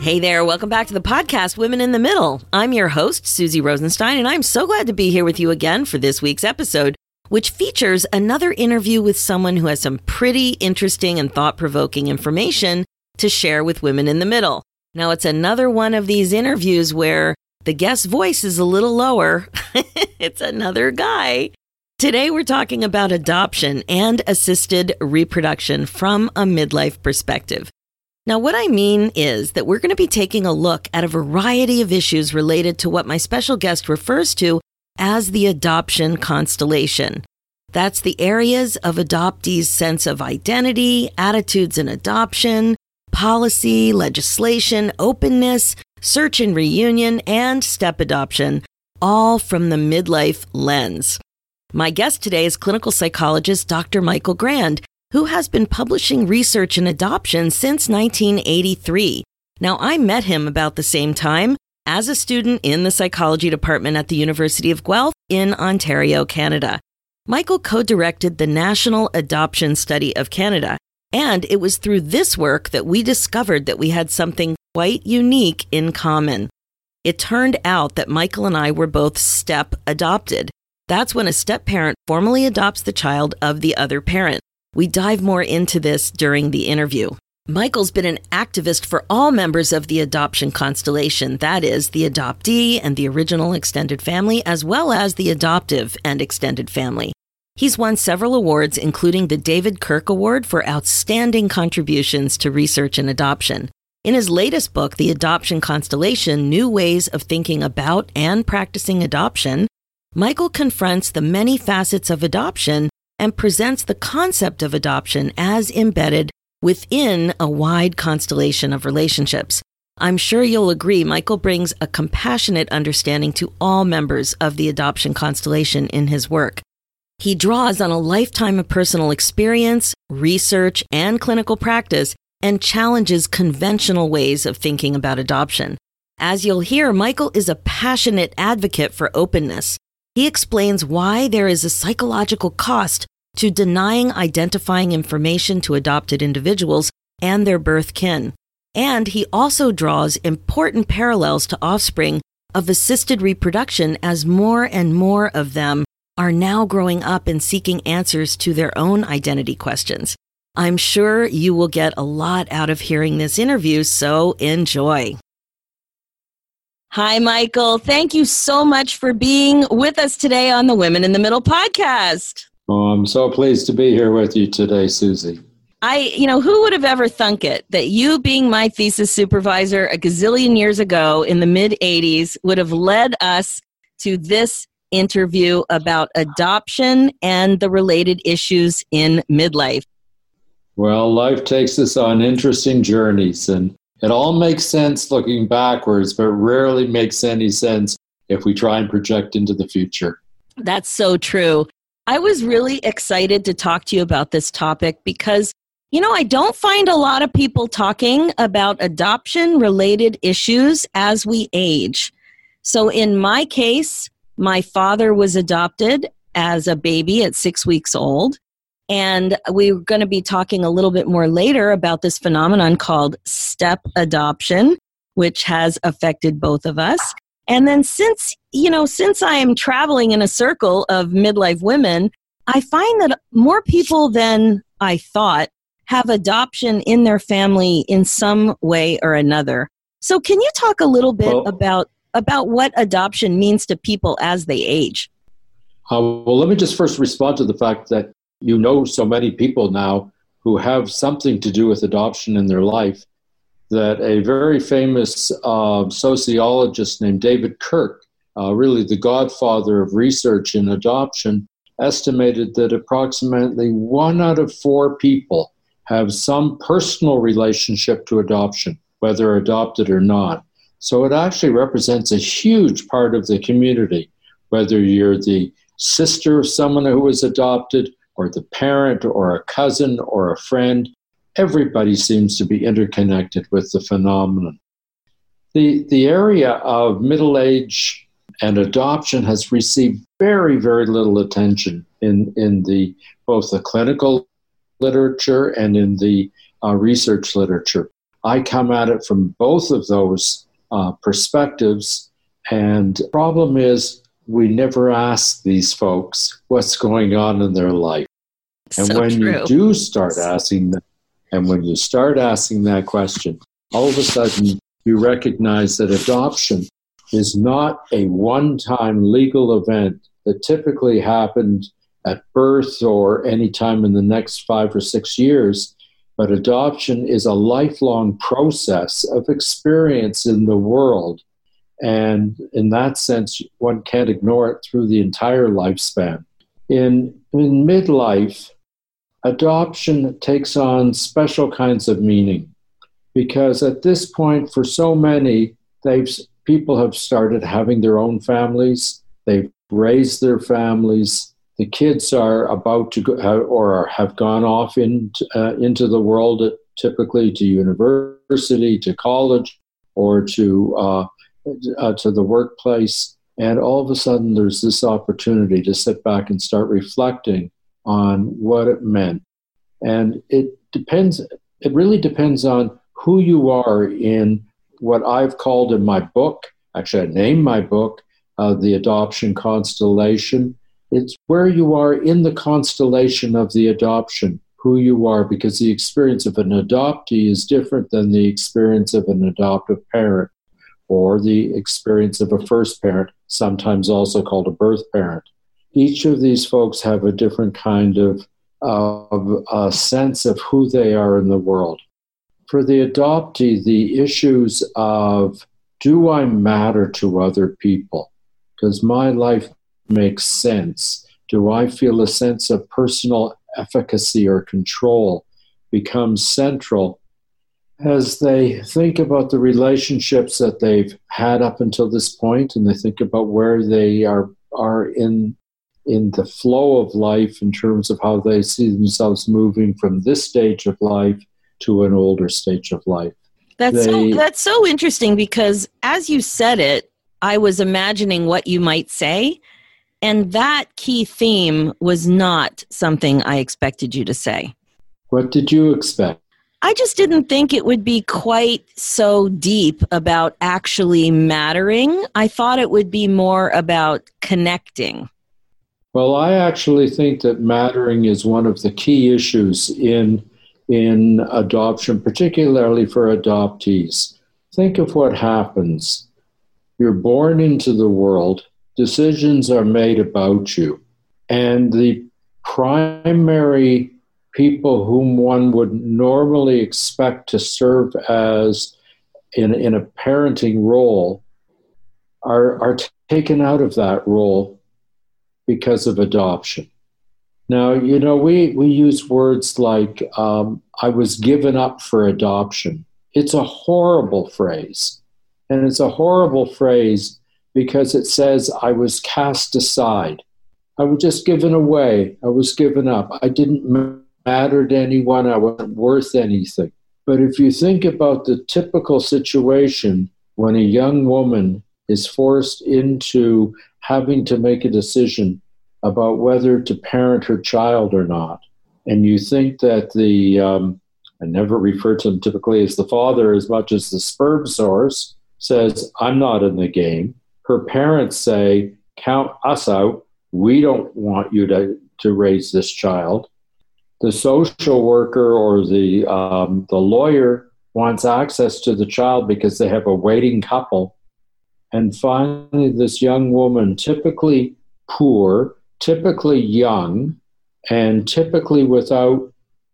Hey there, welcome back to the podcast Women in the Middle. I'm your host, Suzy Rosenstein, and I'm so glad to be here with you again for this week's episode, which features another interview with someone who has some pretty interesting and thought provoking information to share with Women in the Middle. Now, it's another one of these interviews where the guest voice is a little lower. it's another guy. Today, we're talking about adoption and assisted reproduction from a midlife perspective. Now, what I mean is that we're going to be taking a look at a variety of issues related to what my special guest refers to as the adoption constellation. That's the areas of adoptees' sense of identity, attitudes in adoption, policy, legislation, openness, search and reunion, and step adoption, all from the midlife lens. My guest today is clinical psychologist Dr. Michael Grand, who has been publishing research in adoption since 1983. Now, I met him about the same time as a student in the psychology department at the University of Guelph in Ontario, Canada. Michael co directed the National Adoption Study of Canada, and it was through this work that we discovered that we had something quite unique in common. It turned out that Michael and I were both step adopted. That's when a step parent formally adopts the child of the other parent. We dive more into this during the interview. Michael's been an activist for all members of the adoption constellation, that is, the adoptee and the original extended family, as well as the adoptive and extended family. He's won several awards, including the David Kirk Award for outstanding contributions to research and adoption. In his latest book, The Adoption Constellation New Ways of Thinking About and Practicing Adoption, Michael confronts the many facets of adoption and presents the concept of adoption as embedded within a wide constellation of relationships. I'm sure you'll agree Michael brings a compassionate understanding to all members of the adoption constellation in his work. He draws on a lifetime of personal experience, research, and clinical practice and challenges conventional ways of thinking about adoption. As you'll hear, Michael is a passionate advocate for openness. He explains why there is a psychological cost to denying identifying information to adopted individuals and their birth kin. And he also draws important parallels to offspring of assisted reproduction as more and more of them are now growing up and seeking answers to their own identity questions. I'm sure you will get a lot out of hearing this interview, so enjoy. Hi, Michael. Thank you so much for being with us today on the Women in the Middle podcast. Oh, I'm so pleased to be here with you today, Suzy. I, you know, who would have ever thunk it that you being my thesis supervisor a gazillion years ago in the mid 80s would have led us to this interview about adoption and the related issues in midlife. Well, life takes us on interesting journeys, and it all makes sense looking backwards, but rarely makes any sense if we try and project into the future. That's so true. I was really excited to talk to you about this topic because, you know, I don't find a lot of people talking about adoption related issues as we age. So, in my case, my father was adopted as a baby at six weeks old. And we're going to be talking a little bit more later about this phenomenon called step adoption, which has affected both of us. And then since, you know, since I am traveling in a circle of midlife women, I find that more people than I thought have adoption in their family in some way or another. So can you talk a little bit well, about about what adoption means to people as they age? Uh, well, let me just first respond to the fact that you know so many people now who have something to do with adoption in their life that a very famous uh, sociologist named David Kirk, uh, really the godfather of research in adoption, estimated that approximately one out of four people have some personal relationship to adoption, whether adopted or not. So it actually represents a huge part of the community, whether you're the sister of someone who was adopted, or the parent, or a cousin, or a friend. Everybody seems to be interconnected with the phenomenon. The, the area of middle age and adoption has received very, very little attention in, in the both the clinical literature and in the uh, research literature. I come at it from both of those uh, perspectives, and the problem is we never ask these folks what's going on in their life. And So when true. you do start asking them, and when you start asking that question, all of a sudden you recognize that adoption is not a one time legal event that typically happened at birth or any time in the next five or six years. But adoption is a lifelong process of experience in the world. And in that sense, one can't ignore it through the entire lifespan. In, in midlife, adoption takes on special kinds of meaning because at this point, for so many, they've people have started having their own families. They've raised their families. The kids are about to go, or have gone off into, uh, into the world, typically to university, to college, or to uh, uh, to the workplace. And all of a sudden, there's this opportunity to sit back and start reflecting on what it meant. And it depends. It really depends on who you are in what I've called in my book. Actually, I named my book uh, "The Adoption Constellation." It's where you are in the constellation of the adoption, who you are, because the experience of an adoptee is different than the experience of an adoptive parent or the experience of a first parent, sometimes also called a birth parent. Each of these folks have a different kind of, of a sense of who they are in the world. For the adoptee, the issues of do I matter to other people? Does my life make sense? Do I feel a sense of personal efficacy or control becomes central as they think about the relationships that they've had up until this point and they think about where they are are in in the flow of life in terms of how they see themselves moving from this stage of life to an older stage of life. That's They- so, that's so interesting because as you said it, I was imagining what you might say, and that key theme was not something I expected you to say. What did you expect? I just didn't think it would be quite so deep about actually mattering. I thought it would be more about connecting. Well, I actually think that mattering is one of the key issues in in adoption, particularly for adoptees. Think of what happens. You're born into the world, decisions are made about you, and the primary people whom one would normally expect to serve as in, in a parenting role are, are taken out of that role because of adoption. Now, you know, we, we use words like, um, I was given up for adoption. It's a horrible phrase. And it's a horrible phrase because it says, I was cast aside. I was just given away. I was given up. I didn't matter to anyone. I wasn't worth anything. But if you think about the typical situation when a young woman is forced into having to make a decision about whether to parent her child or not. And you think that the, um, I never refer to him typically as the father as much as the sperm source, says, I'm not in the game. Her parents say, Count us out. We don't want you to, to raise this child. The social worker or the, um, the lawyer wants access to the child because they have a waiting couple. And finally, this young woman, typically poor, typically young, and typically without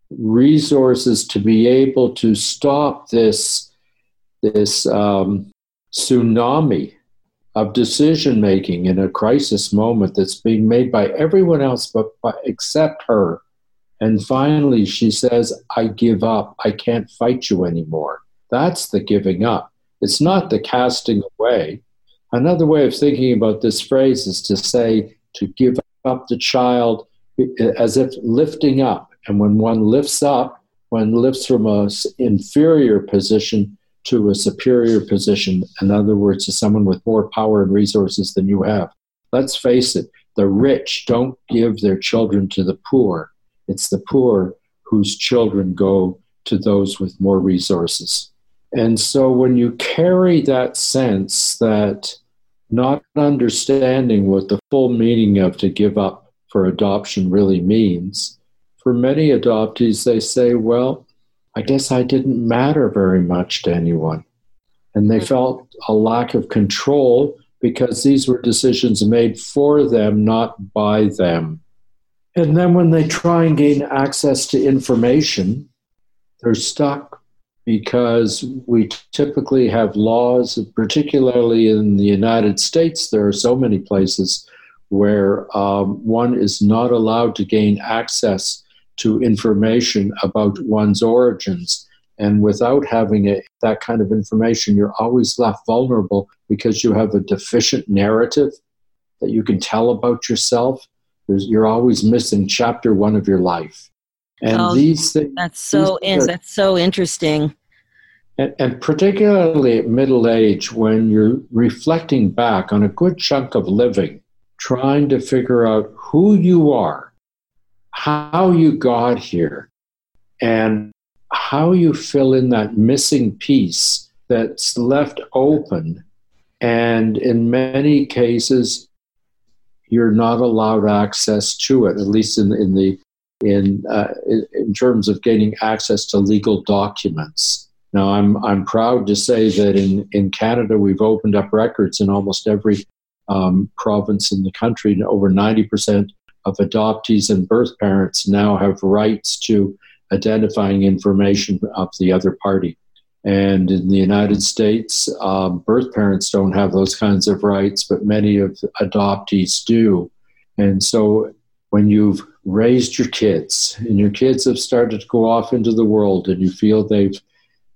resources to be able to stop this, this um, tsunami of decision making in a crisis moment that's being made by everyone else but, but except her. And finally, she says, I give up. I can't fight you anymore. That's the giving up. it's not the casting away. Another way of thinking about this phrase is to say to give up the child eh, as if lifting up. And when one lifts up, one lifts from an inferior position to a superior position. In other words, to someone with more power and resources than you have. Let's face it, the rich don't give their children to the poor. It's the poor whose children go to those with more resources. And so when you carry that sense that not understanding what the full meaning of to give up for adoption really means, for many adoptees, they say, well, I guess I didn't matter very much to anyone. And they mm-hmm. felt a lack of control because these were decisions made for them, not by them. And then when they try and gain access to information, they're stuck because we typically have laws, particularly in the United States, there are so many places where um, one is not allowed to gain access to information about one's origins. And without having a, that kind of information, you're always left vulnerable because you have a deficient narrative that you can tell about yourself. There's, you're always missing chapter one of your life. And oh, these things. That's so, are, that's so interesting. And, and particularly at middle age, when you're reflecting back on a good chunk of living, trying to figure out who you are, how you got here, and how you fill in that missing piece that's left open. And in many cases, you're not allowed access to it, at least in, in the in, uh, in terms of gaining access to legal documents. Now, I'm I'm proud to say that in in Canada we've opened up records in almost every um, province in the country. Over 90% of adoptees and birth parents now have rights to identifying information of the other party. And in the United States, um, birth parents don't have those kinds of rights, but many of adoptees do. And so when you've raised your kids and your kids have started to go off into the world and you feel they've,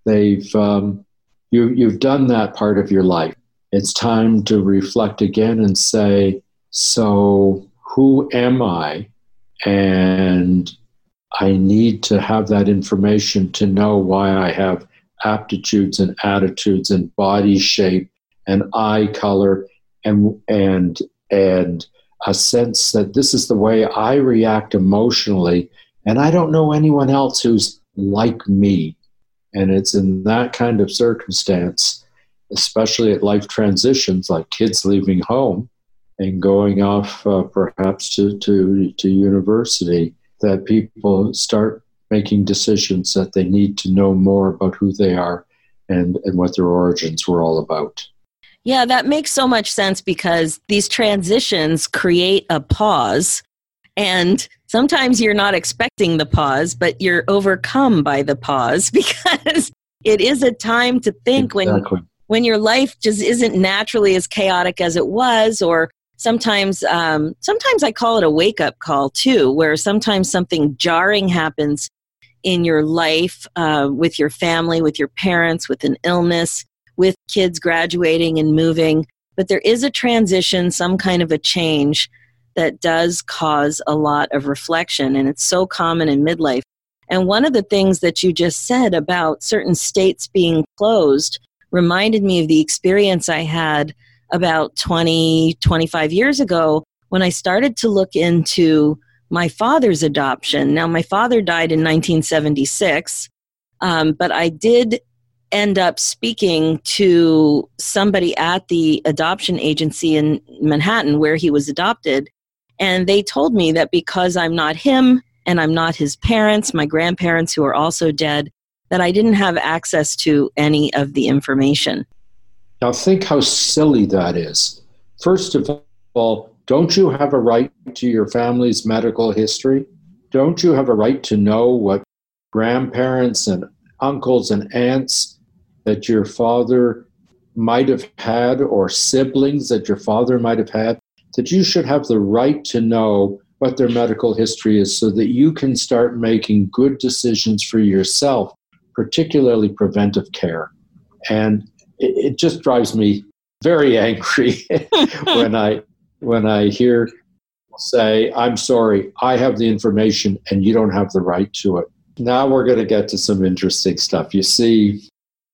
they've, um, you, you've done that part of your life, it's time to reflect again and say, so who am I? And I need to have that information to know why I have aptitudes and attitudes and body shape and eye color and and and a sense that this is the way I react emotionally and I don't know anyone else who's like me. And it's in that kind of circumstance, especially at life transitions like kids leaving home and going off uh, perhaps to, to, to university, that people start making decisions that they need to know more about who they are and, and what their origins were all about. Yeah, that makes so much sense because these transitions create a pause. And sometimes you're not expecting the pause, but you're overcome by the pause because it is a time to think exactly. when when your life just isn't naturally as chaotic as it was or sometimes um, sometimes i call it a wake up call too where sometimes something jarring happens in your life uh, with your family with your parents with an illness with kids graduating and moving but there is a transition some kind of a change that does cause a lot of reflection and it's so common in midlife and one of the things that you just said about certain states being closed reminded me of the experience i had about 20, 25 years ago when I started to look into my father's adoption. Now, my father died in 1976, um, but I did end up speaking to somebody at the adoption agency in Manhattan where he was adopted. And they told me that because I'm not him and I'm not his parents, my grandparents who are also dead, that I didn't have access to any of the information. Now, think how silly that is. First of all, don't you have a right to your family's medical history? Don't you have a right to know what grandparents and uncles and aunts that your father might have had or siblings that your father might have had? That you should have the right to know what their medical history is so that you can start making good decisions for yourself, particularly preventive care. And it, it just drives me very angry when I when I hear say, "I'm sorry, I have the information and you don't have the right to it." Now we're going to get to some interesting stuff. You see,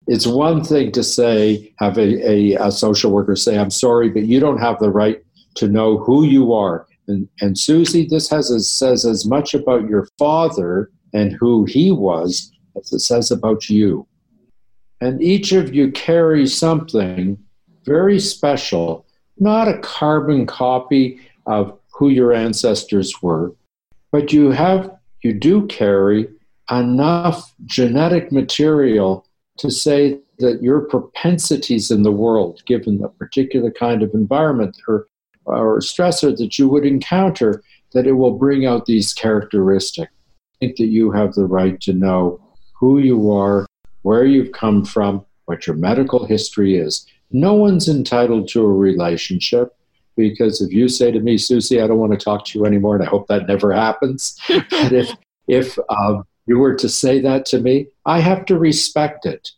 it's one thing to say, have a, a, a, social worker say, I'm sorry, but you don't have the right to know who you are. And, and Suzy, this has a, says as much about your father and who he was as it says about you. And each of you carry something very special, not a carbon copy of who your ancestors were, but you have you do carry enough genetic material to say that your propensities in the world, given the particular kind of environment or, or stressor that you would encounter, that it will bring out these characteristics. I think that you have the right to know who you are, where you've come from, what your medical history is. No one's entitled to a relationship because if you say to me, Suzy, I don't want to talk to you anymore, and I hope that never happens, but if if um, you were to say that to me, I have to respect it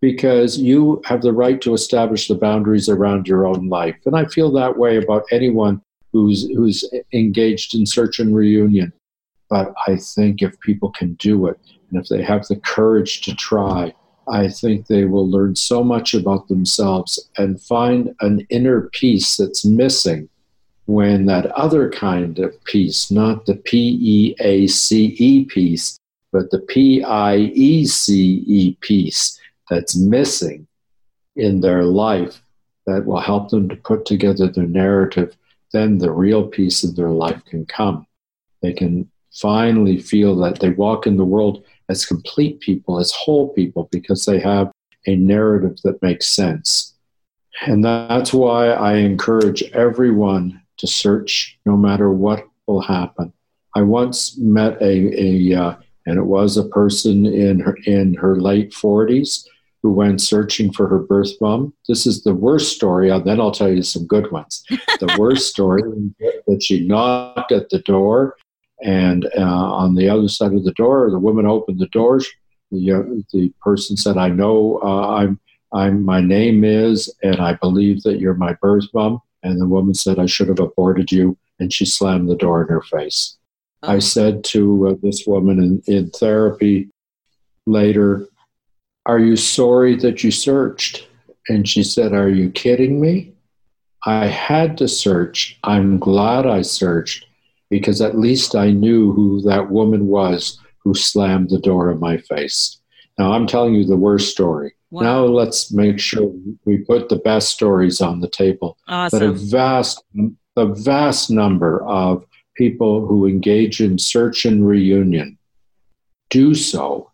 because you have the right to establish the boundaries around your own life. And I feel that way about anyone who's who's engaged in search and reunion. But I think if people can do it and if they have the courage to try, I think they will learn so much about themselves and find an inner peace that's missing when that other kind of peace, not the P E A C E peace, but the P I E C E peace that's missing in their life that will help them to put together their narrative, then the real peace of their life can come. They can finally feel that they walk in the world as complete people, as whole people, because they have a narrative that makes sense. And that's why I encourage everyone to search no matter what will happen. I once met a, a uh, and it was a person in her, in her late 40s who went searching for her birth mom. This is the worst story. Uh, then I'll tell you some good ones. The worst story that she knocked at the door, and uh, on the other side of the door, the woman opened the door. The, uh, the person said, "I know uh, I'm I'm my name is, and I believe that you're my birth mom." And the woman said, "I should have aborted you," and she slammed the door in her face. I said to uh, this woman in, in therapy later, Are you sorry that you searched? And she said, Are you kidding me? I had to search. I'm glad I searched because at least I knew who that woman was who slammed the door in my face. Now, I'm telling you the worst story. Wow. Now, let's make sure we put the best stories on the table. Awesome. But a vast, a vast number of people who engage in search and reunion do so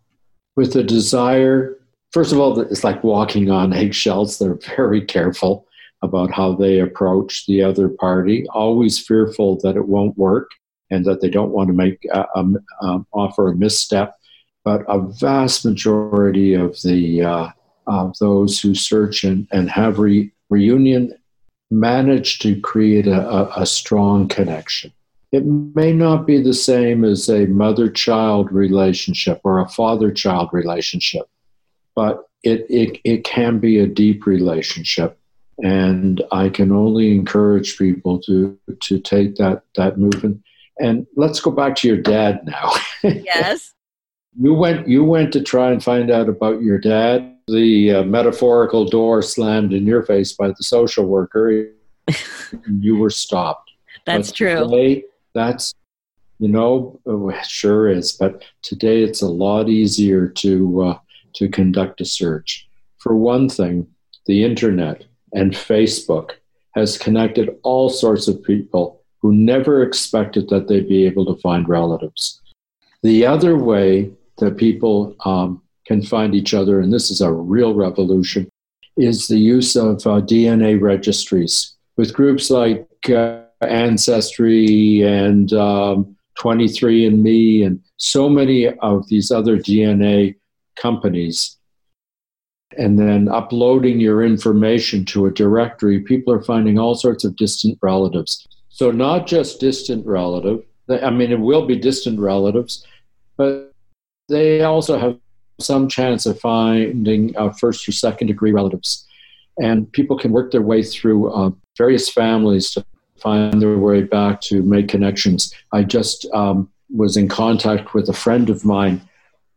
with a desire. First of all, it's like walking on eggshells. They're very careful about how they approach the other party, always fearful that it won't work and that they don't want to make a, a, um, offer a misstep. But a vast majority of the uh, of those who search and, and have re, reunion manage to create a, a, a strong connection. It may not be the same as a mother child relationship or a father child relationship, but it, it, it can be a deep relationship. And I can only encourage people to, to take that, that movement. And let's go back to your dad now. Yes. you went you went to try and find out about your dad. The uh, metaphorical door slammed in your face by the social worker. you were stopped. That's but true. Today, that's you know oh, sure is but today it's a lot easier to uh, to conduct a search. For one thing the internet and facebook has connected all sorts of people who never expected that they'd be able to find relatives. The other way that people um, can find each other and this is a real revolution is the use of uh, dna registries with groups like uh, Ancestry and um, 23andMe and so many of these other DNA companies, and then uploading your information to a directory, people are finding all sorts of distant relatives. So, not just distant relative, I mean, it will be distant relatives, but they also have some chance of finding uh, first or second degree relatives. and people can work their way through uh, various families to find their way back to make connections. I just um, was in contact with a friend of mine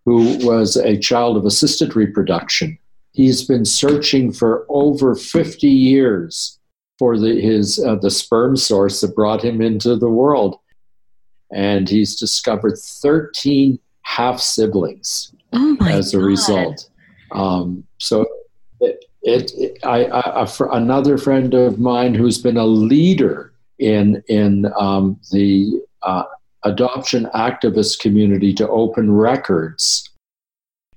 who was a child of assisted reproduction. He's been searching for over 50 years for the, his, uh, the sperm source that brought him into the world. And he's discovered 13 half siblings oh as a God. result. Um, so it, it, it I, I, another friend of mine who's been a leader in in um, the uh, adoption activist community to open records,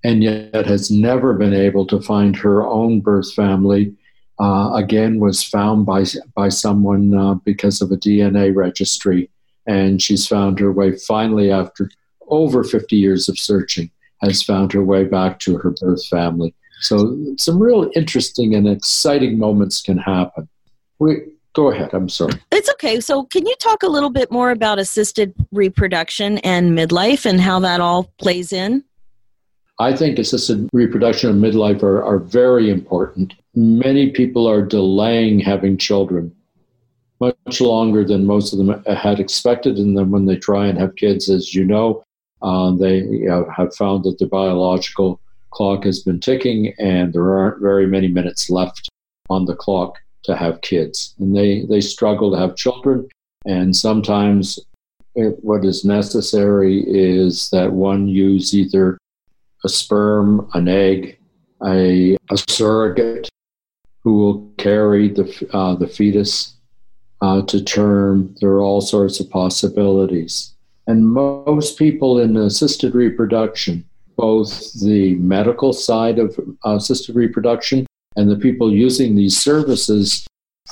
and yet has never been able to find her own birth family. Uh, again, was found by by someone uh, because of a DNA registry, and she's found her way finally after over 50 years of searching has found her way back to her birth family. So some real interesting and exciting moments can happen. We, go ahead. I'm sorry. It's okay. So, can you talk a little bit more about assisted reproduction and midlife and how that all plays in? I think assisted reproduction and midlife are, are very important. Many people are delaying having children much longer than most of them had expected. And then when they try and have kids, as you know, uh, they you know, have found that the biological clock has been ticking and there aren't very many minutes left on the clock to have kids. And they, they struggle to have children. And sometimes it, what is necessary is that one use either a sperm, an egg, a, a surrogate who will carry the, uh, the fetus uh, to term. There are all sorts of possibilities. And most people in assisted reproduction, both the medical side of assisted reproduction and the people using these services,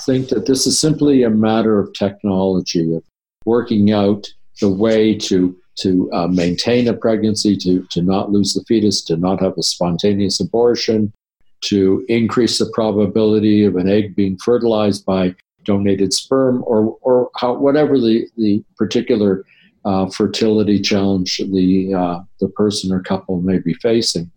think that this is simply a matter of technology, of working out the way to to uh, maintain a pregnancy, to, to not lose the fetus, to not have a spontaneous abortion, to increase the probability of an egg being fertilized by donated sperm, or, or how, whatever the, the particular uh, fertility challenge the uh, the person or couple may be facing.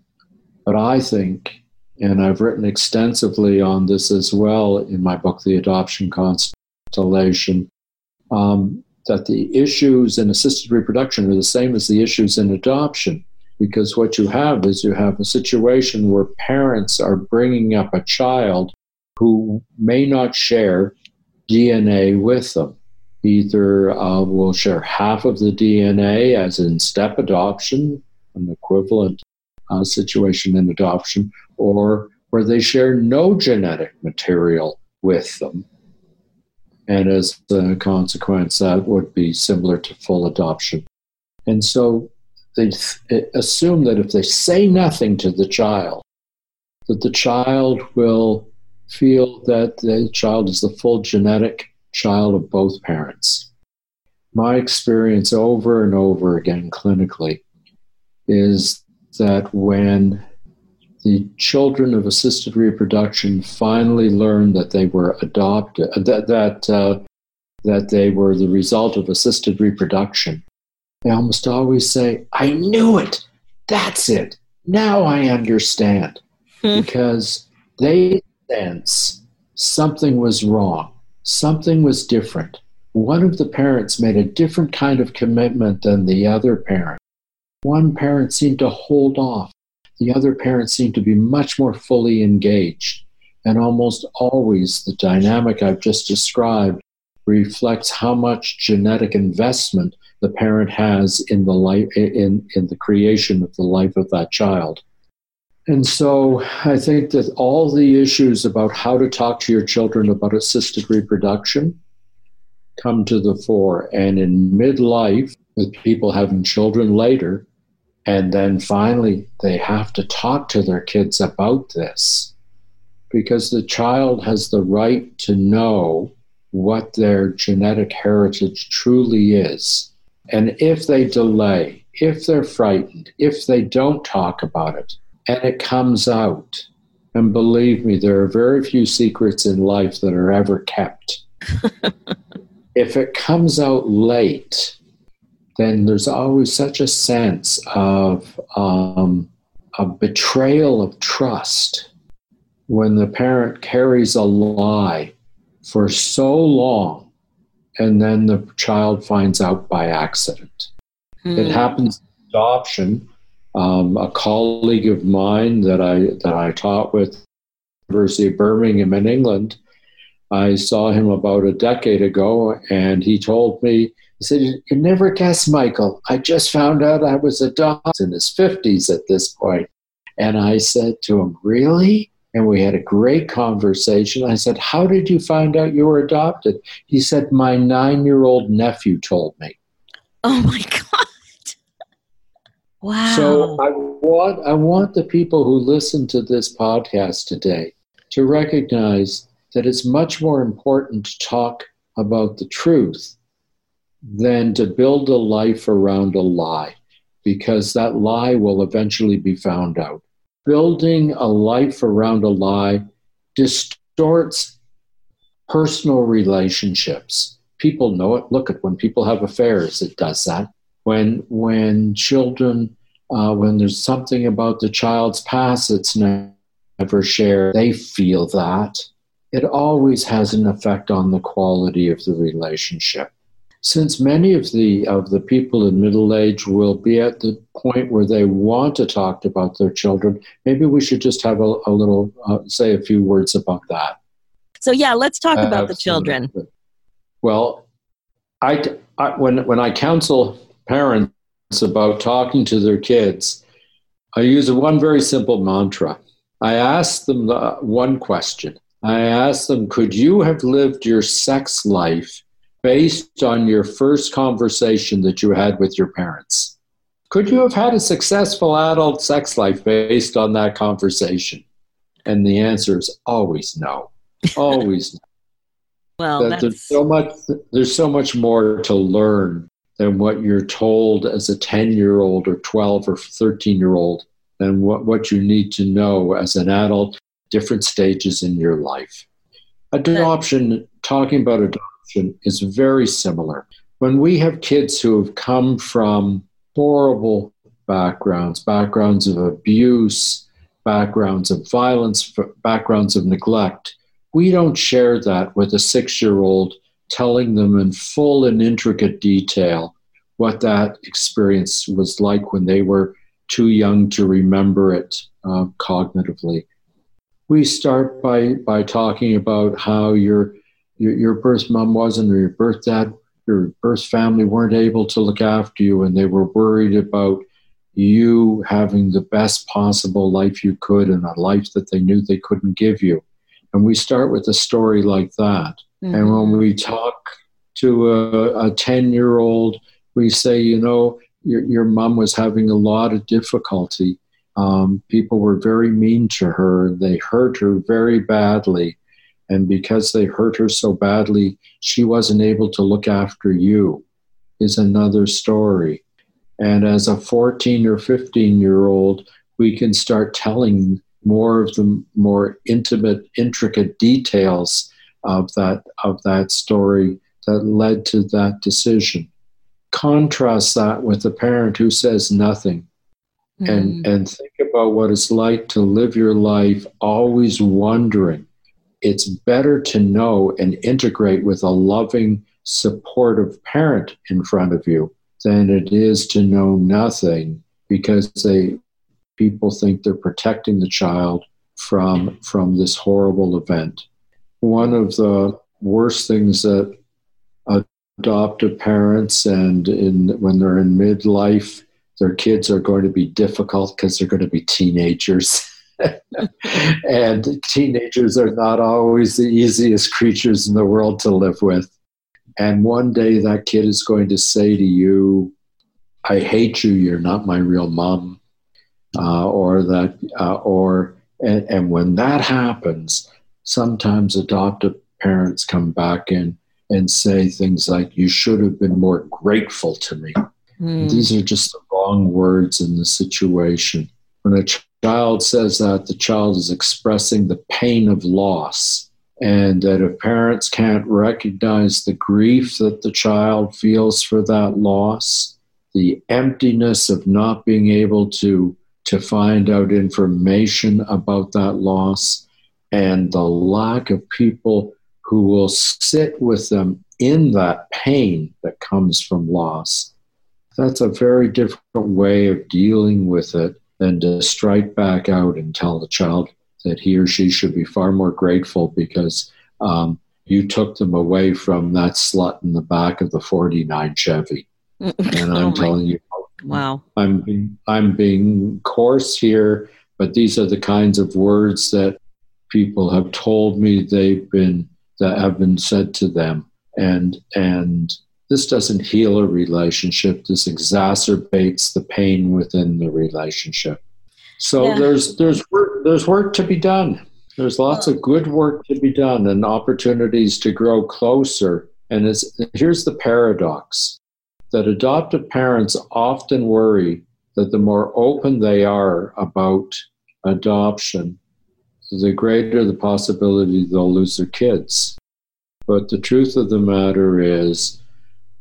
But I think, and I've written extensively on this as well in my book, The Adoption Constellation, um, that the issues in assisted reproduction are the same as the issues in adoption. Because what you have is you have a situation where parents are bringing up a child who may not share DNA with them either uh, will share half of the DNA, as in step adoption, an equivalent uh, situation in adoption, or where they share no genetic material with them. And as a consequence, that would be similar to full adoption. And so they th- assume that if they say nothing to the child, that the child will feel that the child is the full genetic child of both parents. My experience over and over again clinically is that when the children of assisted reproduction finally learned that they were adopted, that that uh, that they were the result of assisted reproduction, they almost always say, "I knew it. That's it. Now I understand," hmm. because they sense something was wrong something was different. One of the parents made a different kind of commitment than the other parent. One parent seemed to hold off. The other parent seemed to be much more fully engaged. And almost always, the dynamic I've just described reflects how much genetic investment the parent has in the life in, in the creation of the life of that child. And so I think that all the issues about how to talk to your children about assisted reproduction come to the fore. And in midlife, with people having children later, and then finally they have to talk to their kids about this because the child has the right to know what their genetic heritage truly is. And if they delay, if they're frightened, if they don't talk about it, and it comes out. And believe me, there are very few secrets in life that are ever kept. if it comes out late, then there's always such a sense of um, a betrayal of trust when the parent carries a lie for so long and then the child finds out by accident. Mm. It happens in adoption. Um, a colleague of mine that I that I taught with University of Birmingham in England, I saw him about a decade ago, and he told me, he said, "You never guess, Michael. I just found out I was adopted in his fifties at this point." And I said to him, "Really?" And we had a great conversation. I said, How did you find out you were adopted? He said, My nine year old nephew told me. Oh my God. Wow. So I want, I want the people who listen to this podcast today to recognize that it's much more important to talk about the truth than to build a life around a lie, because that lie will eventually be found out building a life around a lie distorts personal relationships. People know it. Look at when people have affairs, it does that. When when children, uh, when there's something about the child's past that's never shared, they feel that. It always has an effect on the quality of the relationship since many of the of the people in middle age will be at the point where they want to talk about their children, maybe we should just have a, a little uh, say a few words about that. So yeah, let's talk uh, about the children. Well, I, I when when I counsel parents about talking to their kids, I use one very simple mantra. I ask them the, one question. I ask them, could you have lived your sex life based on your first conversation that you had with your parents? Could you have had a successful adult sex life based on that conversation? And the answer is always no. Always no. well, that there's so much there's so much more to learn than what you're told as a 10 year old or 12 or 13 year old than what, what you need to know as an adult, different stages in your life. A adoption, talking about adoption is very similar. When we have kids who have come from horrible backgrounds, backgrounds of abuse, backgrounds of violence, backgrounds of neglect, we don't share that with a six year old telling them in full and intricate detail what that experience was like when they were too young to remember it uh, cognitively. We start by, by talking about how your your, your birth mom wasn't or your birth dad your birth family weren't able to look after you and they were worried about you having the best possible life you could and a life that they knew they couldn't give you. And we start with a story like that. Mm-hmm. and when we talk to a 10 year old we say you know your, your mom was having a lot of difficulty. Um, people were very mean to her. They hurt her very badly and because they hurt her so badly, she wasn't able to look after you, is another story. And as a 14 or 15 year old, we can start telling more of the more intimate, intricate details of that, of that story that led to that decision. Contrast that with a parent who says nothing. Mm. And, and think about what it's like to live your life always wondering it's better to know and integrate with a loving, supportive parent in front of you than it is to know nothing because they people think they're protecting the child from from this horrible event. One of the worst things that adoptive parents and in when they're in midlife, their kids are going to be difficult because they're going to be teenagers. and teenagers are not always the easiest creatures in the world to live with. And one day that kid is going to say to you, I hate you, you're not my real mom. Uh, or that, uh, or, and, and when that happens, sometimes adoptive parents come back in and say things like, You should have been more grateful to me. Mm. These are just the wrong words in the situation. When a child says that, the child is expressing the pain of loss. And that if parents can't recognize the grief that the child feels for that loss, the emptiness of not being able to, to find out information about that loss, and the lack of people who will sit with them in that pain that comes from loss. That's a very different way of dealing with it than to strike back out and tell the child that he or she should be far more grateful because um, you took them away from that slut in the back of the 49 Chevy. and I'm oh telling you, wow, I'm being, I'm being coarse here, but these are the kinds of words that people have told me they've been that have been said to them, and and this doesn't heal a relationship. This exacerbates the pain within the relationship. So yeah. there's there's work, there's work to be done. There's lots of good work to be done and opportunities to grow closer. And here's the paradox that adoptive parents often worry that the more open they are about adoption, the greater the possibility they'll lose their kids. But the truth of the matter is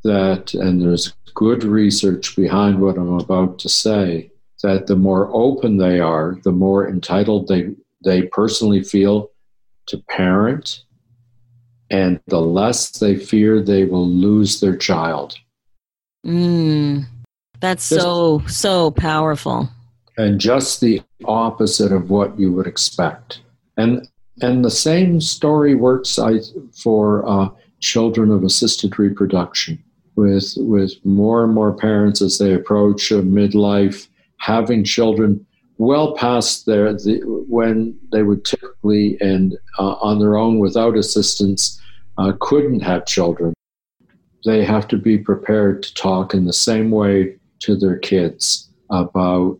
that, and there's good research behind what I'm about to say, that the more open they are, the more entitled they, they personally feel to parent, and the less they fear they will lose their child. Mm, that's just, so, so powerful. And just the opposite of what you would expect. And, and the same story works I, for uh, children of assisted reproduction with with more and more parents as they approach midlife having children well past their the, when they would typically and uh, on their own without assistance uh, couldn't have children. They have to be prepared to talk in the same way to their kids about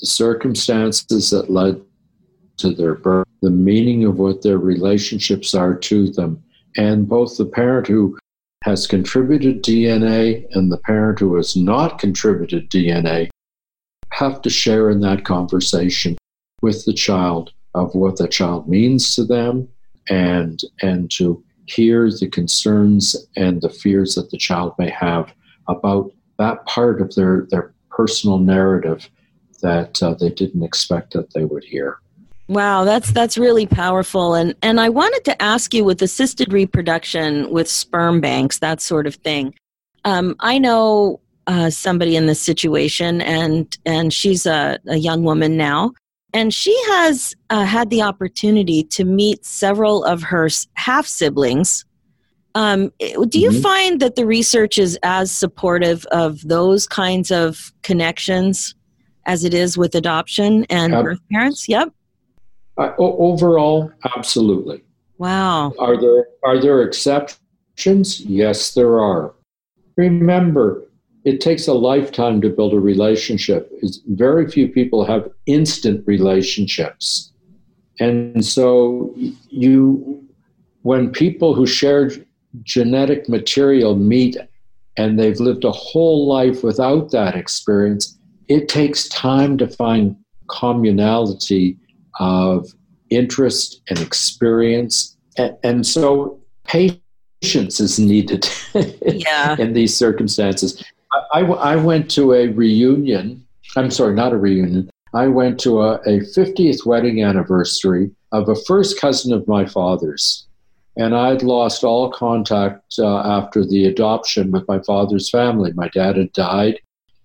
the circumstances that led to their birth the meaning of what their relationships are to them and both the parent who has contributed DNA and the parent who has not contributed DNA have to share in that conversation with the child of what the child means to them and and to hear the concerns and the fears that the child may have about that part of their their personal narrative that uh, they didn't expect that they would hear. Wow, that's that's really powerful. And and I wanted to ask you with assisted reproduction, with sperm banks, that sort of thing. Um, I know uh, somebody in this situation, and and she's a, a young woman now, and she has uh, had the opportunity to meet several of her half siblings. Um, do you mm-hmm. find that the research is as supportive of those kinds of connections as it is with adoption and birth parents? Yep. Uh, overall, absolutely. Wow. Are there are there exceptions? Yes, there are. Remember, it takes a lifetime to build a relationship. It's, very few people have instant relationships, and so you, when people who share genetic material meet and they've lived a whole life without that experience, it takes time to find communality of interest and experience. And, and so patience is needed yeah. in these circumstances. I, I, I, went to a reunion. I'm sorry, not a reunion. I went to a, a 50th wedding anniversary of a first cousin of my father's. And I'd lost all contact uh, after the adoption with my father's family. My dad had died,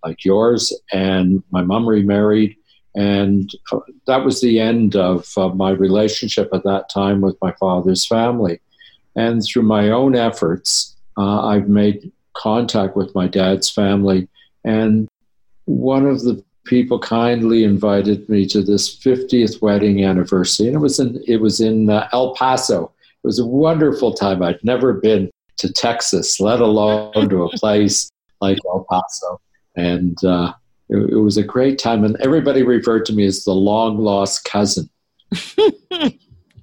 like yours, and my mom remarried and uh, that was the end of uh, my relationship at that time with my father's family. And through my own efforts, uh, I've made contact with my dad's family. And one of the people kindly invited me to this 50th wedding anniversary. And it was in, it was in uh, El Paso. It was a wonderful time. I'd never been to Texas, let alone to a place like El Paso. And uh, it, it was a great time, and everybody referred to me as the long lost cousin.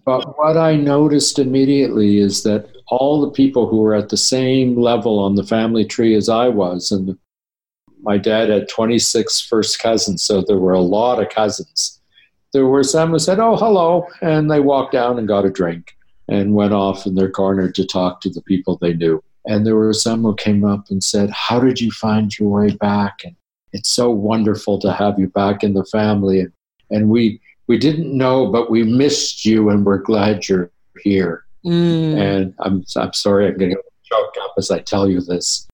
but what I noticed immediately is that all the people who were at the same level on the family tree as I was, and my dad had 26 first cousins, so there were a lot of cousins. There were some who said, Oh, hello, and they walked down and got a drink and went off in their corner to talk to the people they knew. And there were some who came up and said, How did you find your way back? And it's so wonderful to have you back in the family. And we we didn't know, but we missed you and we're glad you're here. Mm. And I'm, I'm sorry, I'm going to choke up as I tell you this.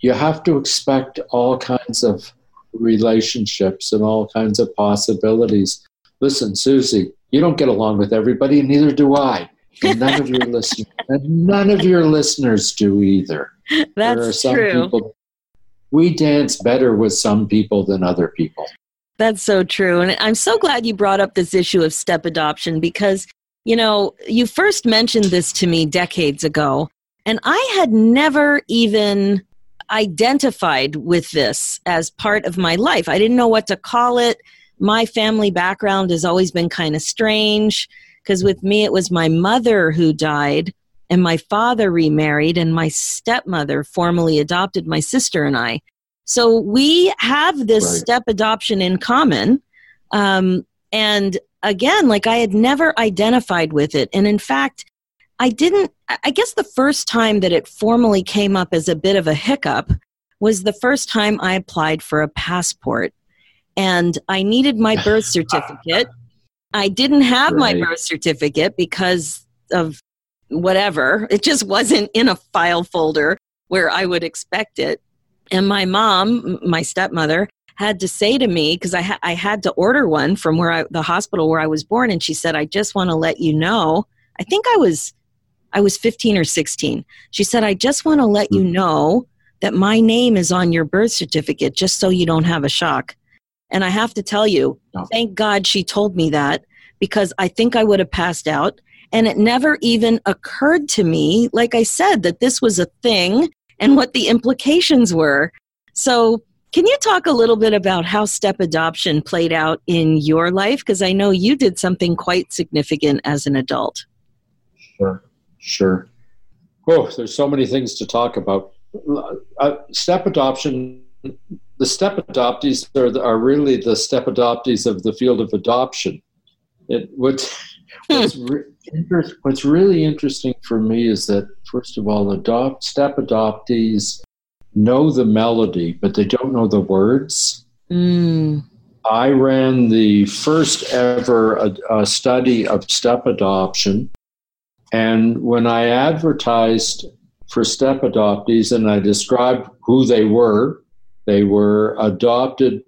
You have to expect all kinds of relationships and all kinds of possibilities. Listen, Suzy, you don't get along with everybody, and neither do I. And none of your listeners, and none of your listeners do either. That's there are some true. people. We dance better with some people than other people. That's so true. And I'm so glad you brought up this issue of step adoption because, you know, you first mentioned this to me decades ago, and I had never even identified with this as part of my life. I didn't know what to call it. My family background has always been kind of strange because with me, it was my mother who died, and my father remarried, and my stepmother formally adopted my sister and I. So we have this Right. step adoption in common. Um, and again, like I had never identified with it. And in fact, I didn't, I- I guess the first time that it formally came up as a bit of a hiccup was the first time I applied for a passport. And I needed my birth certificate. I didn't have my birth certificate because of whatever. It just wasn't in a file folder where I would expect it. And my mom, my stepmother, had to say to me because I, ha- I had to order one from where I, the hospital where I was born, and she said, "I just want to let you know." I think I was, I was 15 or 16. She said, "I just want to let you hmm. know that my name is on your birth certificate, just so you don't have a shock." And I have to tell you, oh. thank God she told me that because I think I would have passed out. And it never even occurred to me, like I said, that this was a thing and what the implications were. So, can you talk a little bit about how step adoption played out in your life? Because I know you did something quite significant as an adult. Sure, sure. Oh, there's so many things to talk about. Uh, step adoption, the step adoptees are, are really the step adoptees of the field of adoption. It, what's, what's, re- inter- what's really interesting for me is that, first of all, adopt, step adoptees know the melody, but they don't know the words. Mm. I ran the first ever uh, uh, study of step adoption. And when I advertised for step adoptees and I described who they were, they were adopted,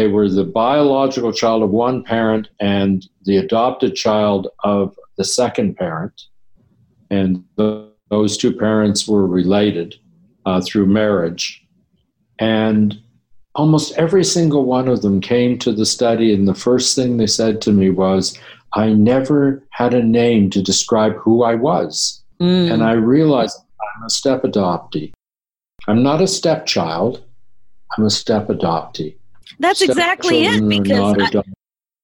they were the biological child of one parent and the adopted child of the second parent. And th- those two parents were related uh, through marriage. And almost every single one of them came to the study, and the first thing they said to me was, I never had a name to describe who I was. Mm. And I realized I'm a step adoptee. I'm not a stepchild, I'm a step adoptee. That's exactly it. Because I-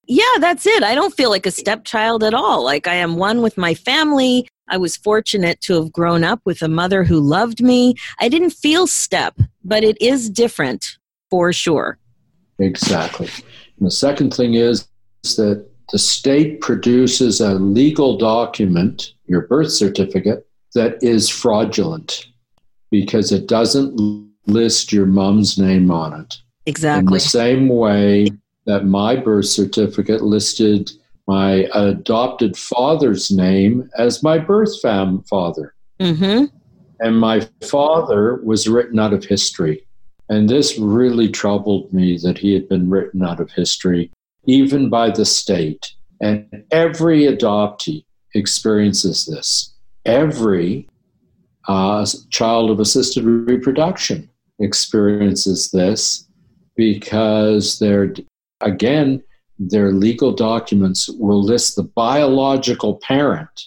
Yeah, that's it. I don't feel like a stepchild at all. Like I am one with my family. I was fortunate to have grown up with a mother who loved me. I didn't feel step, but it is different for sure. Exactly. And the second thing is, is that the state produces a legal document, your birth certificate, that is fraudulent because it doesn't list your mom's name on it. In Exactly. the same way that my birth certificate listed my adopted father's name as my birth fam- father. Mm-hmm. And my father was written out of history. And this really troubled me that he had been written out of history, even by the state. And every adoptee experiences this. Every uh, child of assisted reproduction experiences this because they're, again, their legal documents will list the biological parent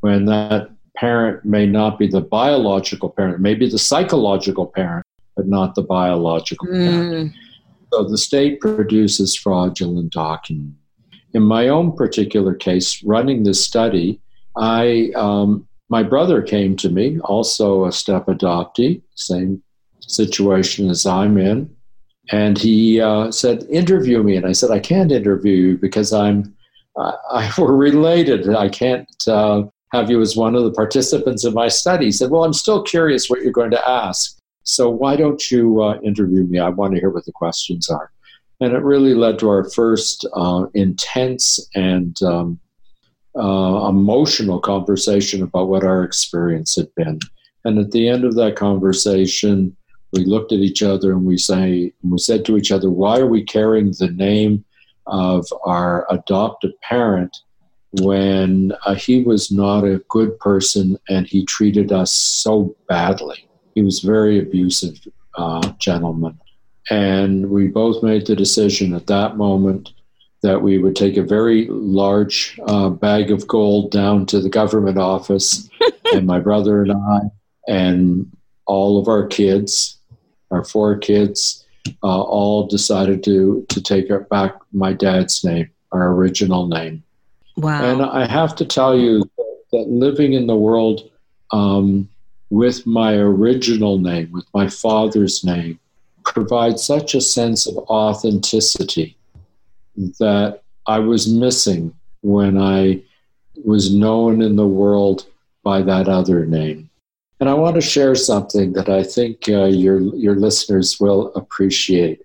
when that parent may not be the biological parent, maybe the psychological parent, but not the biological parent. Mm. So the state produces fraudulent documents. In my own particular case, running this study, I um, my brother came to me, also a step adoptee, same situation as I'm in, and he uh, said, "Interview me." And I said, "I can't interview you because I'm uh, I, we're related. I can't uh, have you as one of the participants in my study." He said, "Well, I'm still curious what you're going to ask." So why don't you uh, interview me? I want to hear what the questions are. And it really led to our first uh, intense and um, uh, emotional conversation about what our experience had been. And at the end of that conversation, we looked at each other and we say and we said to each other, "Why are we carrying the name of our adoptive parent when uh, he was not a good person and he treated us so badly? He was very abusive uh, gentleman." And we both made the decision at that moment that we would take a very large uh, bag of gold down to the government office, and my brother and I, and all of our kids, our four kids, uh, all decided to to take back my dad's name, our original name. Wow! And I have to tell you that living in the world um, with my original name, with my father's name, provides such a sense of authenticity that I was missing when I was known in the world by that other name. And I want to share something that I think uh, your, your listeners will appreciate.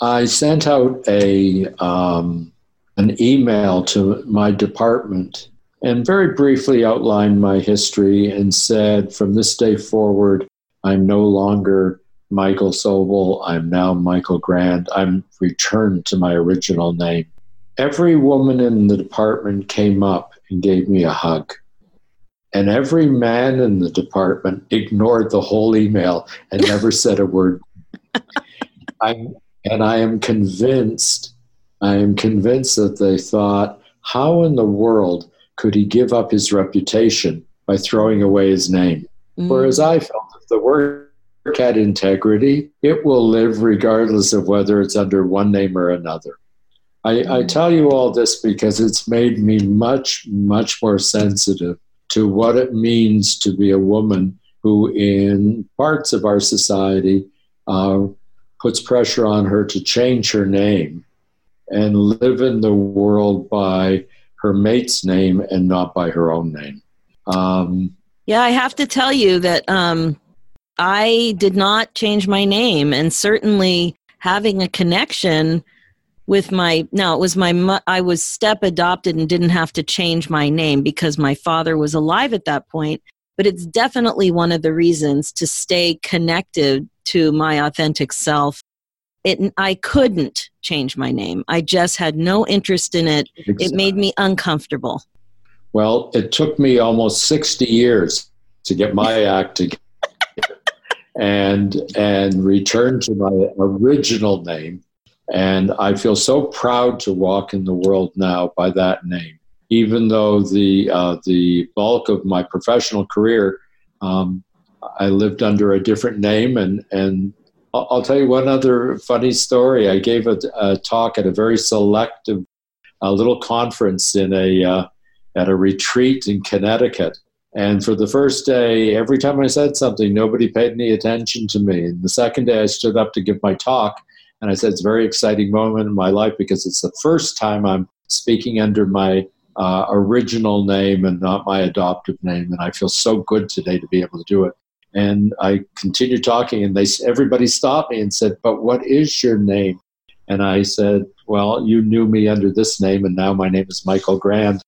I sent out a, um, an email to my department and very briefly outlined my history and said, from this day forward, I'm no longer Michael Sobel. I'm now Michael Grand. I'm returned to my original name. Every woman in the department came up and gave me a hug. And every man in the department ignored the whole email and never said a word. I, and I am convinced, I am convinced that they thought, how in the world could he give up his reputation by throwing away his name? Mm. Whereas I felt if the work had integrity, it will live regardless of whether it's under one name or another. I, I mm-hmm. tell you all this because it's made me much, much more sensitive to what it means to be a woman who, in parts of our society, uh, puts pressure on her to change her name and live in the world by her mate's name and not by her own name. Um, yeah, I have to tell you that um, I did not change my name, and certainly having a connection with my now it was my I was step adopted and didn't have to change my name because my father was alive at that point. But it's definitely one of the reasons to stay connected to my authentic self. It I couldn't change my name. I just had no interest in it. Exactly. It made me uncomfortable. Well, it took me almost 60 years to get my act together and and return to my original name. And I feel so proud to walk in the world now by that name, even though the uh, the bulk of my professional career, um, I lived under a different name. And and I'll, tell you one other funny story. I gave a, a talk at a very selective a little conference in a uh, at a retreat in Connecticut, and for the first day, every time I said something, nobody paid any attention to me. And the second day, I stood up to give my talk, and I said, It's a very exciting moment in my life because it's the first time I'm speaking under my uh, original name and not my adoptive name. And I feel so good today to be able to do it. And I continued talking, and they everybody stopped me and said, But what is your name? And I said, Well, you knew me under this name, and now my name is Michael Grand.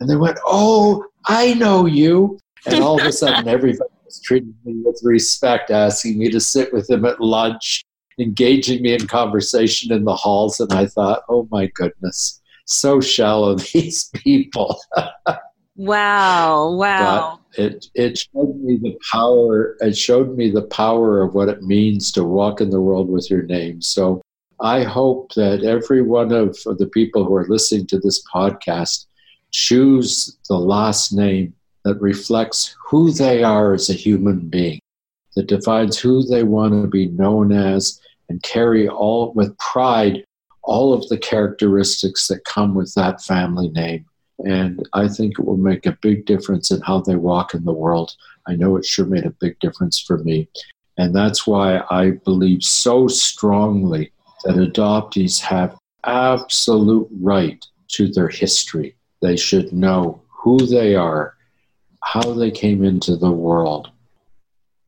And they went, Oh, I know you. And all of a sudden, everybody was treating me with respect, asking me to sit with them at lunch, engaging me in conversation in the halls. And I thought, oh my goodness, so shallow, these people. wow, wow. But it, it showed me the power, it showed me the power of what it means to walk in the world with your name. So I hope that every one of the people who are listening to this podcast choose the last name that reflects who they are as a human being, that defines who they want to be known as, and carry all with pride all of the characteristics that come with that family name. And I think it will make a big difference in how they walk in the world. I know it sure made a big difference for me. And that's why I believe so strongly that adoptees have absolute right to their history they should know who they are, how they came into the world,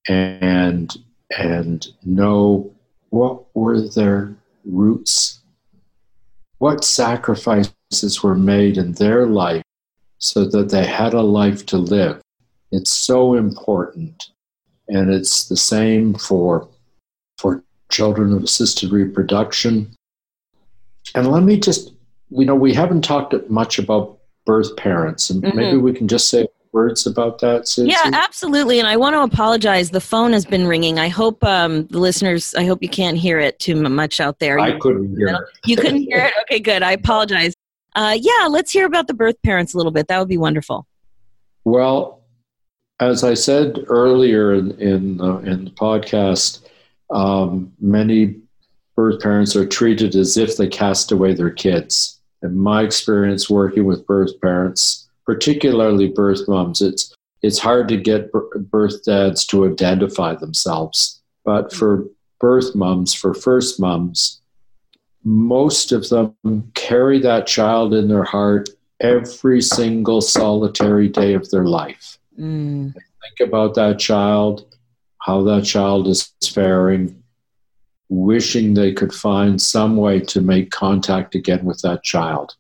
and and know what were their roots? What sacrifices were made in their life so that they had a life to live? It's so important. And it's the same for, for children of assisted reproduction. And let me just, you know, we haven't talked much about birth parents, and mm-hmm. maybe we can just say words about that, Suzy? Yeah, absolutely. And I want to apologize. The phone has been ringing. I hope um, the listeners, I hope you can't hear it too much out there. I you, couldn't hear it. You couldn't hear it? Okay, good. I apologize. Uh, yeah, let's hear about the birth parents a little bit. That would be wonderful. Well, as I said earlier in, in, the, in the podcast, um, many birth parents are treated as if they cast away their kids. In my experience working with birth parents, particularly birth moms, it's it's hard to get birth dads to identify themselves. But for birth moms, for first moms, most of them carry that child in their heart every single solitary day of their life. Mm. Think about that child, how that child is faring, wishing they could find some way to make contact again with that child.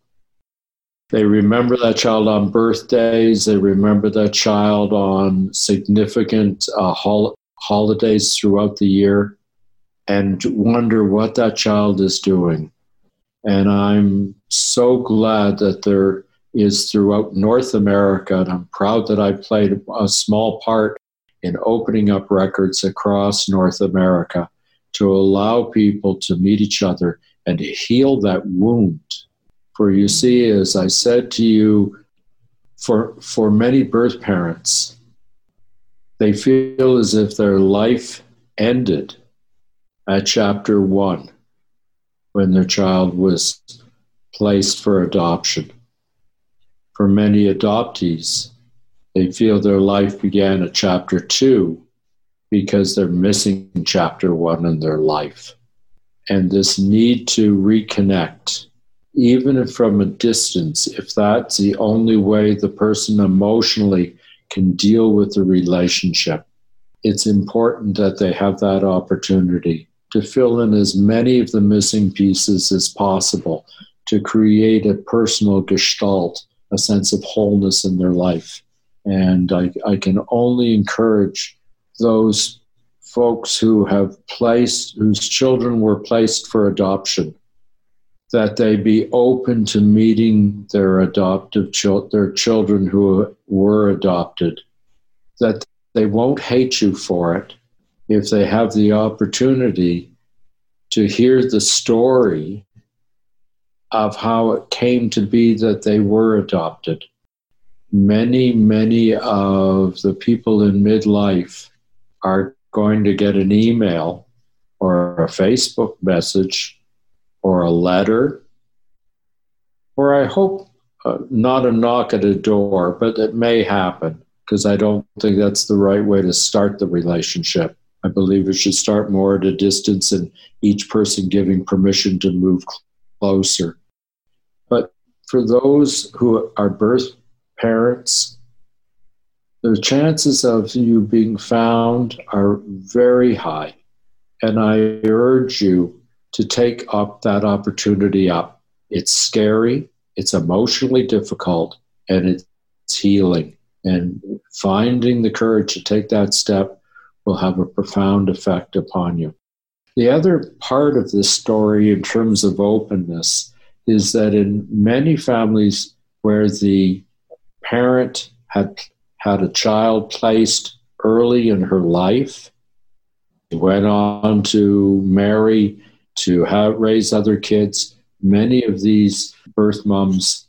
They remember that child on birthdays. They remember that child on significant uh, hol- holidays throughout the year and wonder what that child is doing. And I'm so glad that there is throughout North America, and I'm proud that I played a small part in opening up records across North America to allow people to meet each other and to heal that wound for you see, as I said to you, for, for many birth parents, they feel as if their life ended at chapter one when their child was placed for adoption. For many adoptees, they feel their life began at chapter two because they're missing chapter one in their life. And this need to reconnect even from a distance, if that's the only way the person emotionally can deal with the relationship, it's important that they have that opportunity to fill in as many of the missing pieces as possible to create a personal gestalt, a sense of wholeness in their life. And I, I can only encourage those folks who have placed, whose children were placed for adoption that they be open to meeting their adoptive children, their children who were adopted, that they won't hate you for it if they have the opportunity to hear the story of how it came to be that they were adopted. Many, many of the people in midlife are going to get an email or a Facebook message or a letter, or I hope uh, not a knock at a door, but it may happen because I don't think that's the right way to start the relationship. I believe it should start more at a distance and each person giving permission to move closer. But for those who are birth parents, the chances of you being found are very high. And I urge you to take up that opportunity up. It's scary, it's emotionally difficult, and it's healing. And finding the courage to take that step will have a profound effect upon you. The other part of this story, in terms of openness, is that in many families where the parent had had a child placed early in her life, went on to marry to have raise other kids. Many of these birth moms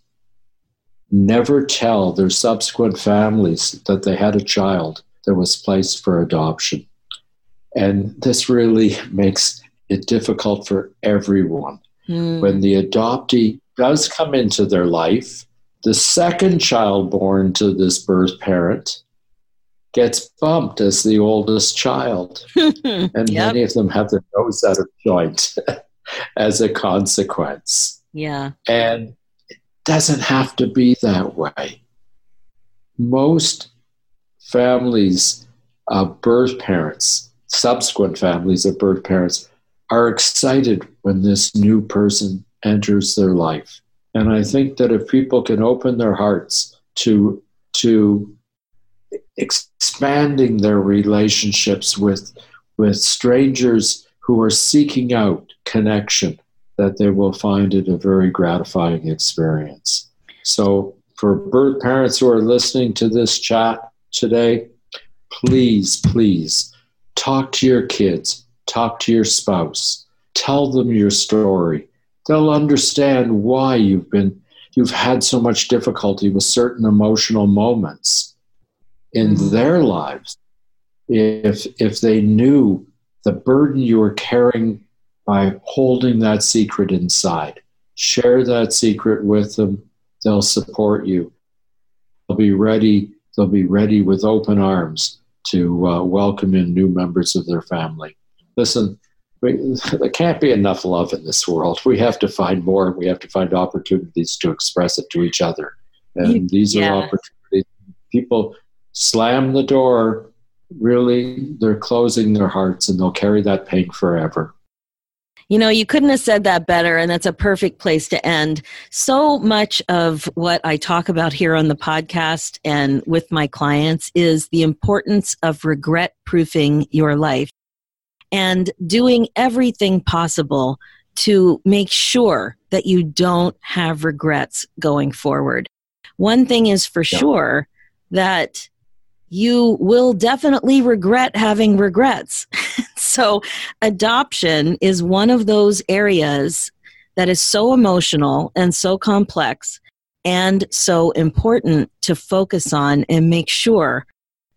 never tell their subsequent families that they had a child that was placed for adoption. And this really makes it difficult for everyone. Mm. When the adoptee does come into their life, the second child born to this birth parent gets bumped as the oldest child. and yep. many of them have their nose out of joint as a consequence. Yeah. And it doesn't have to be that way. Most families of birth parents, subsequent families of birth parents, are excited when this new person enters their life. And I think that if people can open their hearts to, to expanding their relationships with, with strangers who are seeking out connection, that they will find it a very gratifying experience. So, for birth parents who are listening to this chat today, please, please talk to your kids, talk to your spouse, tell them your story. They'll understand why you've been you've had so much difficulty with certain emotional moments in mm-hmm. their lives. If if they knew the burden you were carrying by holding that secret inside, share that secret with them. They'll support you. They'll be ready. They'll be ready with open arms to uh, welcome in new members of their family. Listen, we, there can't be enough love in this world. We have to find more. We have to find opportunities to express it to each other. And these yeah. are opportunities. People slam the door, really, they're closing their hearts and they'll carry that pain forever. You know, you couldn't have said that better, and that's a perfect place to end. So much of what I talk about here on the podcast and with my clients is the importance of regret proofing your life and doing everything possible to make sure that you don't have regrets going forward. One thing is for sure that you will definitely regret having regrets. so, adoption is one of those areas that is so emotional and so complex and so important to focus on and make sure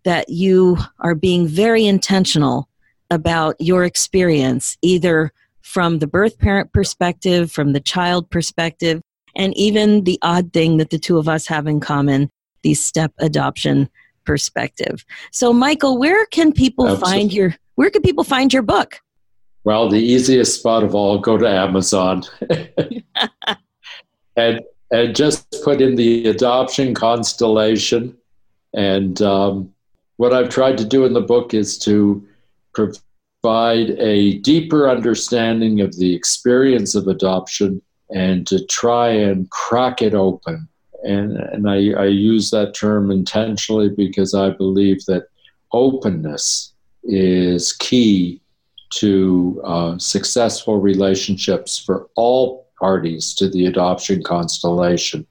that you are being very intentional about your experience, either from the birth parent perspective, from the child perspective, and even the odd thing that the two of us have in common the step adoption perspective. So, Michael, where can people Absolutely. find your where can people find your book? Well, the easiest spot of all, go to Amazon and and just put in the adoption constellation. And um, what I've tried to do in the book is to provide a deeper understanding of the experience of adoption and to try and crack it open and, and I, I use that term intentionally because I believe that openness is key to uh, successful relationships for all parties to the adoption constellation.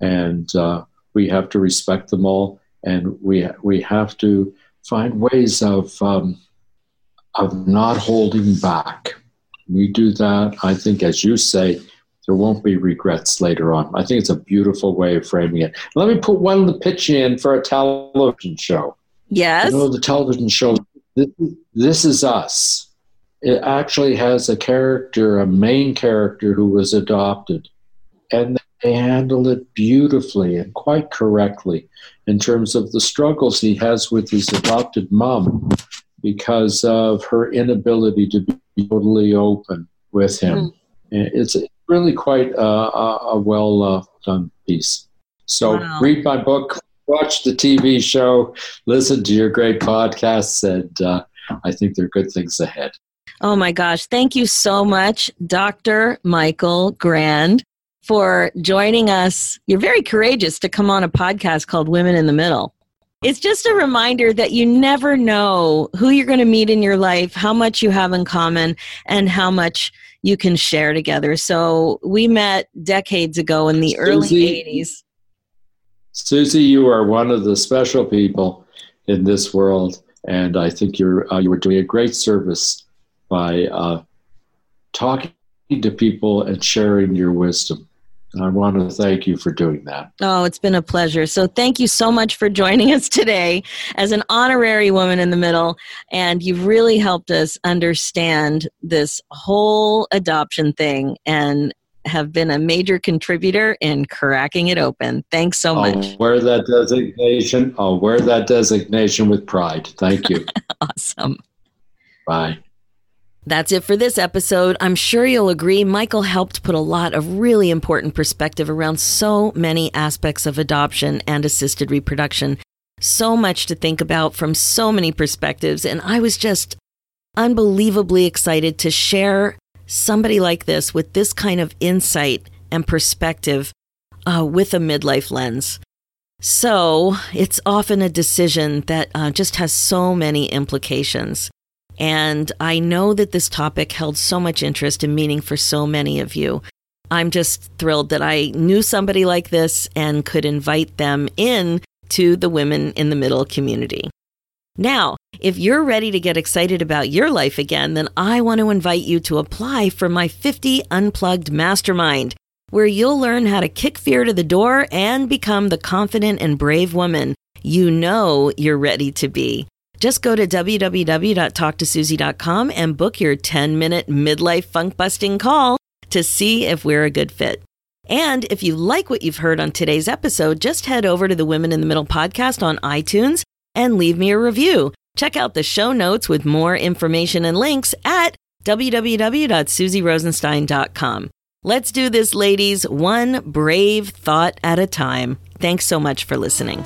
And uh, we have to respect them all, and we, we have to find ways of, um, of not holding back. We do that, I think, as you say, there won't be regrets later on. I think it's a beautiful way of framing it. Let me put one pitch in for a television show. Yes. You know, the television show, this, this is Us. It actually has a character, a main character who was adopted. And they handle it beautifully and quite correctly in terms of the struggles he has with his adopted mom because of her inability to be totally open with him. Mm. It's really quite a, a, a well uh, done piece. So wow. read my book, watch the TV show, listen to your great podcasts, and uh, I think there are good things ahead. Oh my gosh. Thank you so much, Dr. Michael Grand, for joining us. You're very courageous to come on a podcast called Women in the Middle. It's just a reminder that you never know who you're going to meet in your life, how much you have in common, and how much you can share together. So we met decades ago in the Suzy, early 80s. Suzy, you are one of the special people in this world, and I think you're uh, you were doing a great service by uh, talking to people and sharing your wisdom. I want to thank you for doing that. Oh, it's been a pleasure. So, thank you so much for joining us today as an honorary woman in the middle. And you've really helped us understand this whole adoption thing and have been a major contributor in cracking it open. Thanks so much. I'll wear that designation. I'll wear that designation with pride. Thank you. awesome. Bye. That's it for this episode. I'm sure you'll agree Michael helped put a lot of really important perspective around so many aspects of adoption and assisted reproduction. So much to think about from so many perspectives, and I was just unbelievably excited to share somebody like this with this kind of insight and perspective uh, with a midlife lens. So it's often a decision that uh, just has so many implications. And I know that this topic held so much interest and meaning for so many of you. I'm just thrilled that I knew somebody like this and could invite them in to the Women in the Middle community. Now, if you're ready to get excited about your life again, then I want to invite you to apply for my 50 Unplugged Mastermind where you'll learn how to kick fear to the door and become the confident and brave woman you know you're ready to be. Just go to www.talktosuzy.com and book your 10 minute midlife funk busting call to see if we're a good fit. And if you like what you've heard on today's episode, just head over to the Women in the Middle podcast on iTunes and leave me a review. Check out the show notes with more information and links at www.suzyrosenstein.com. Let's do this, ladies, one brave thought at a time. Thanks so much for listening.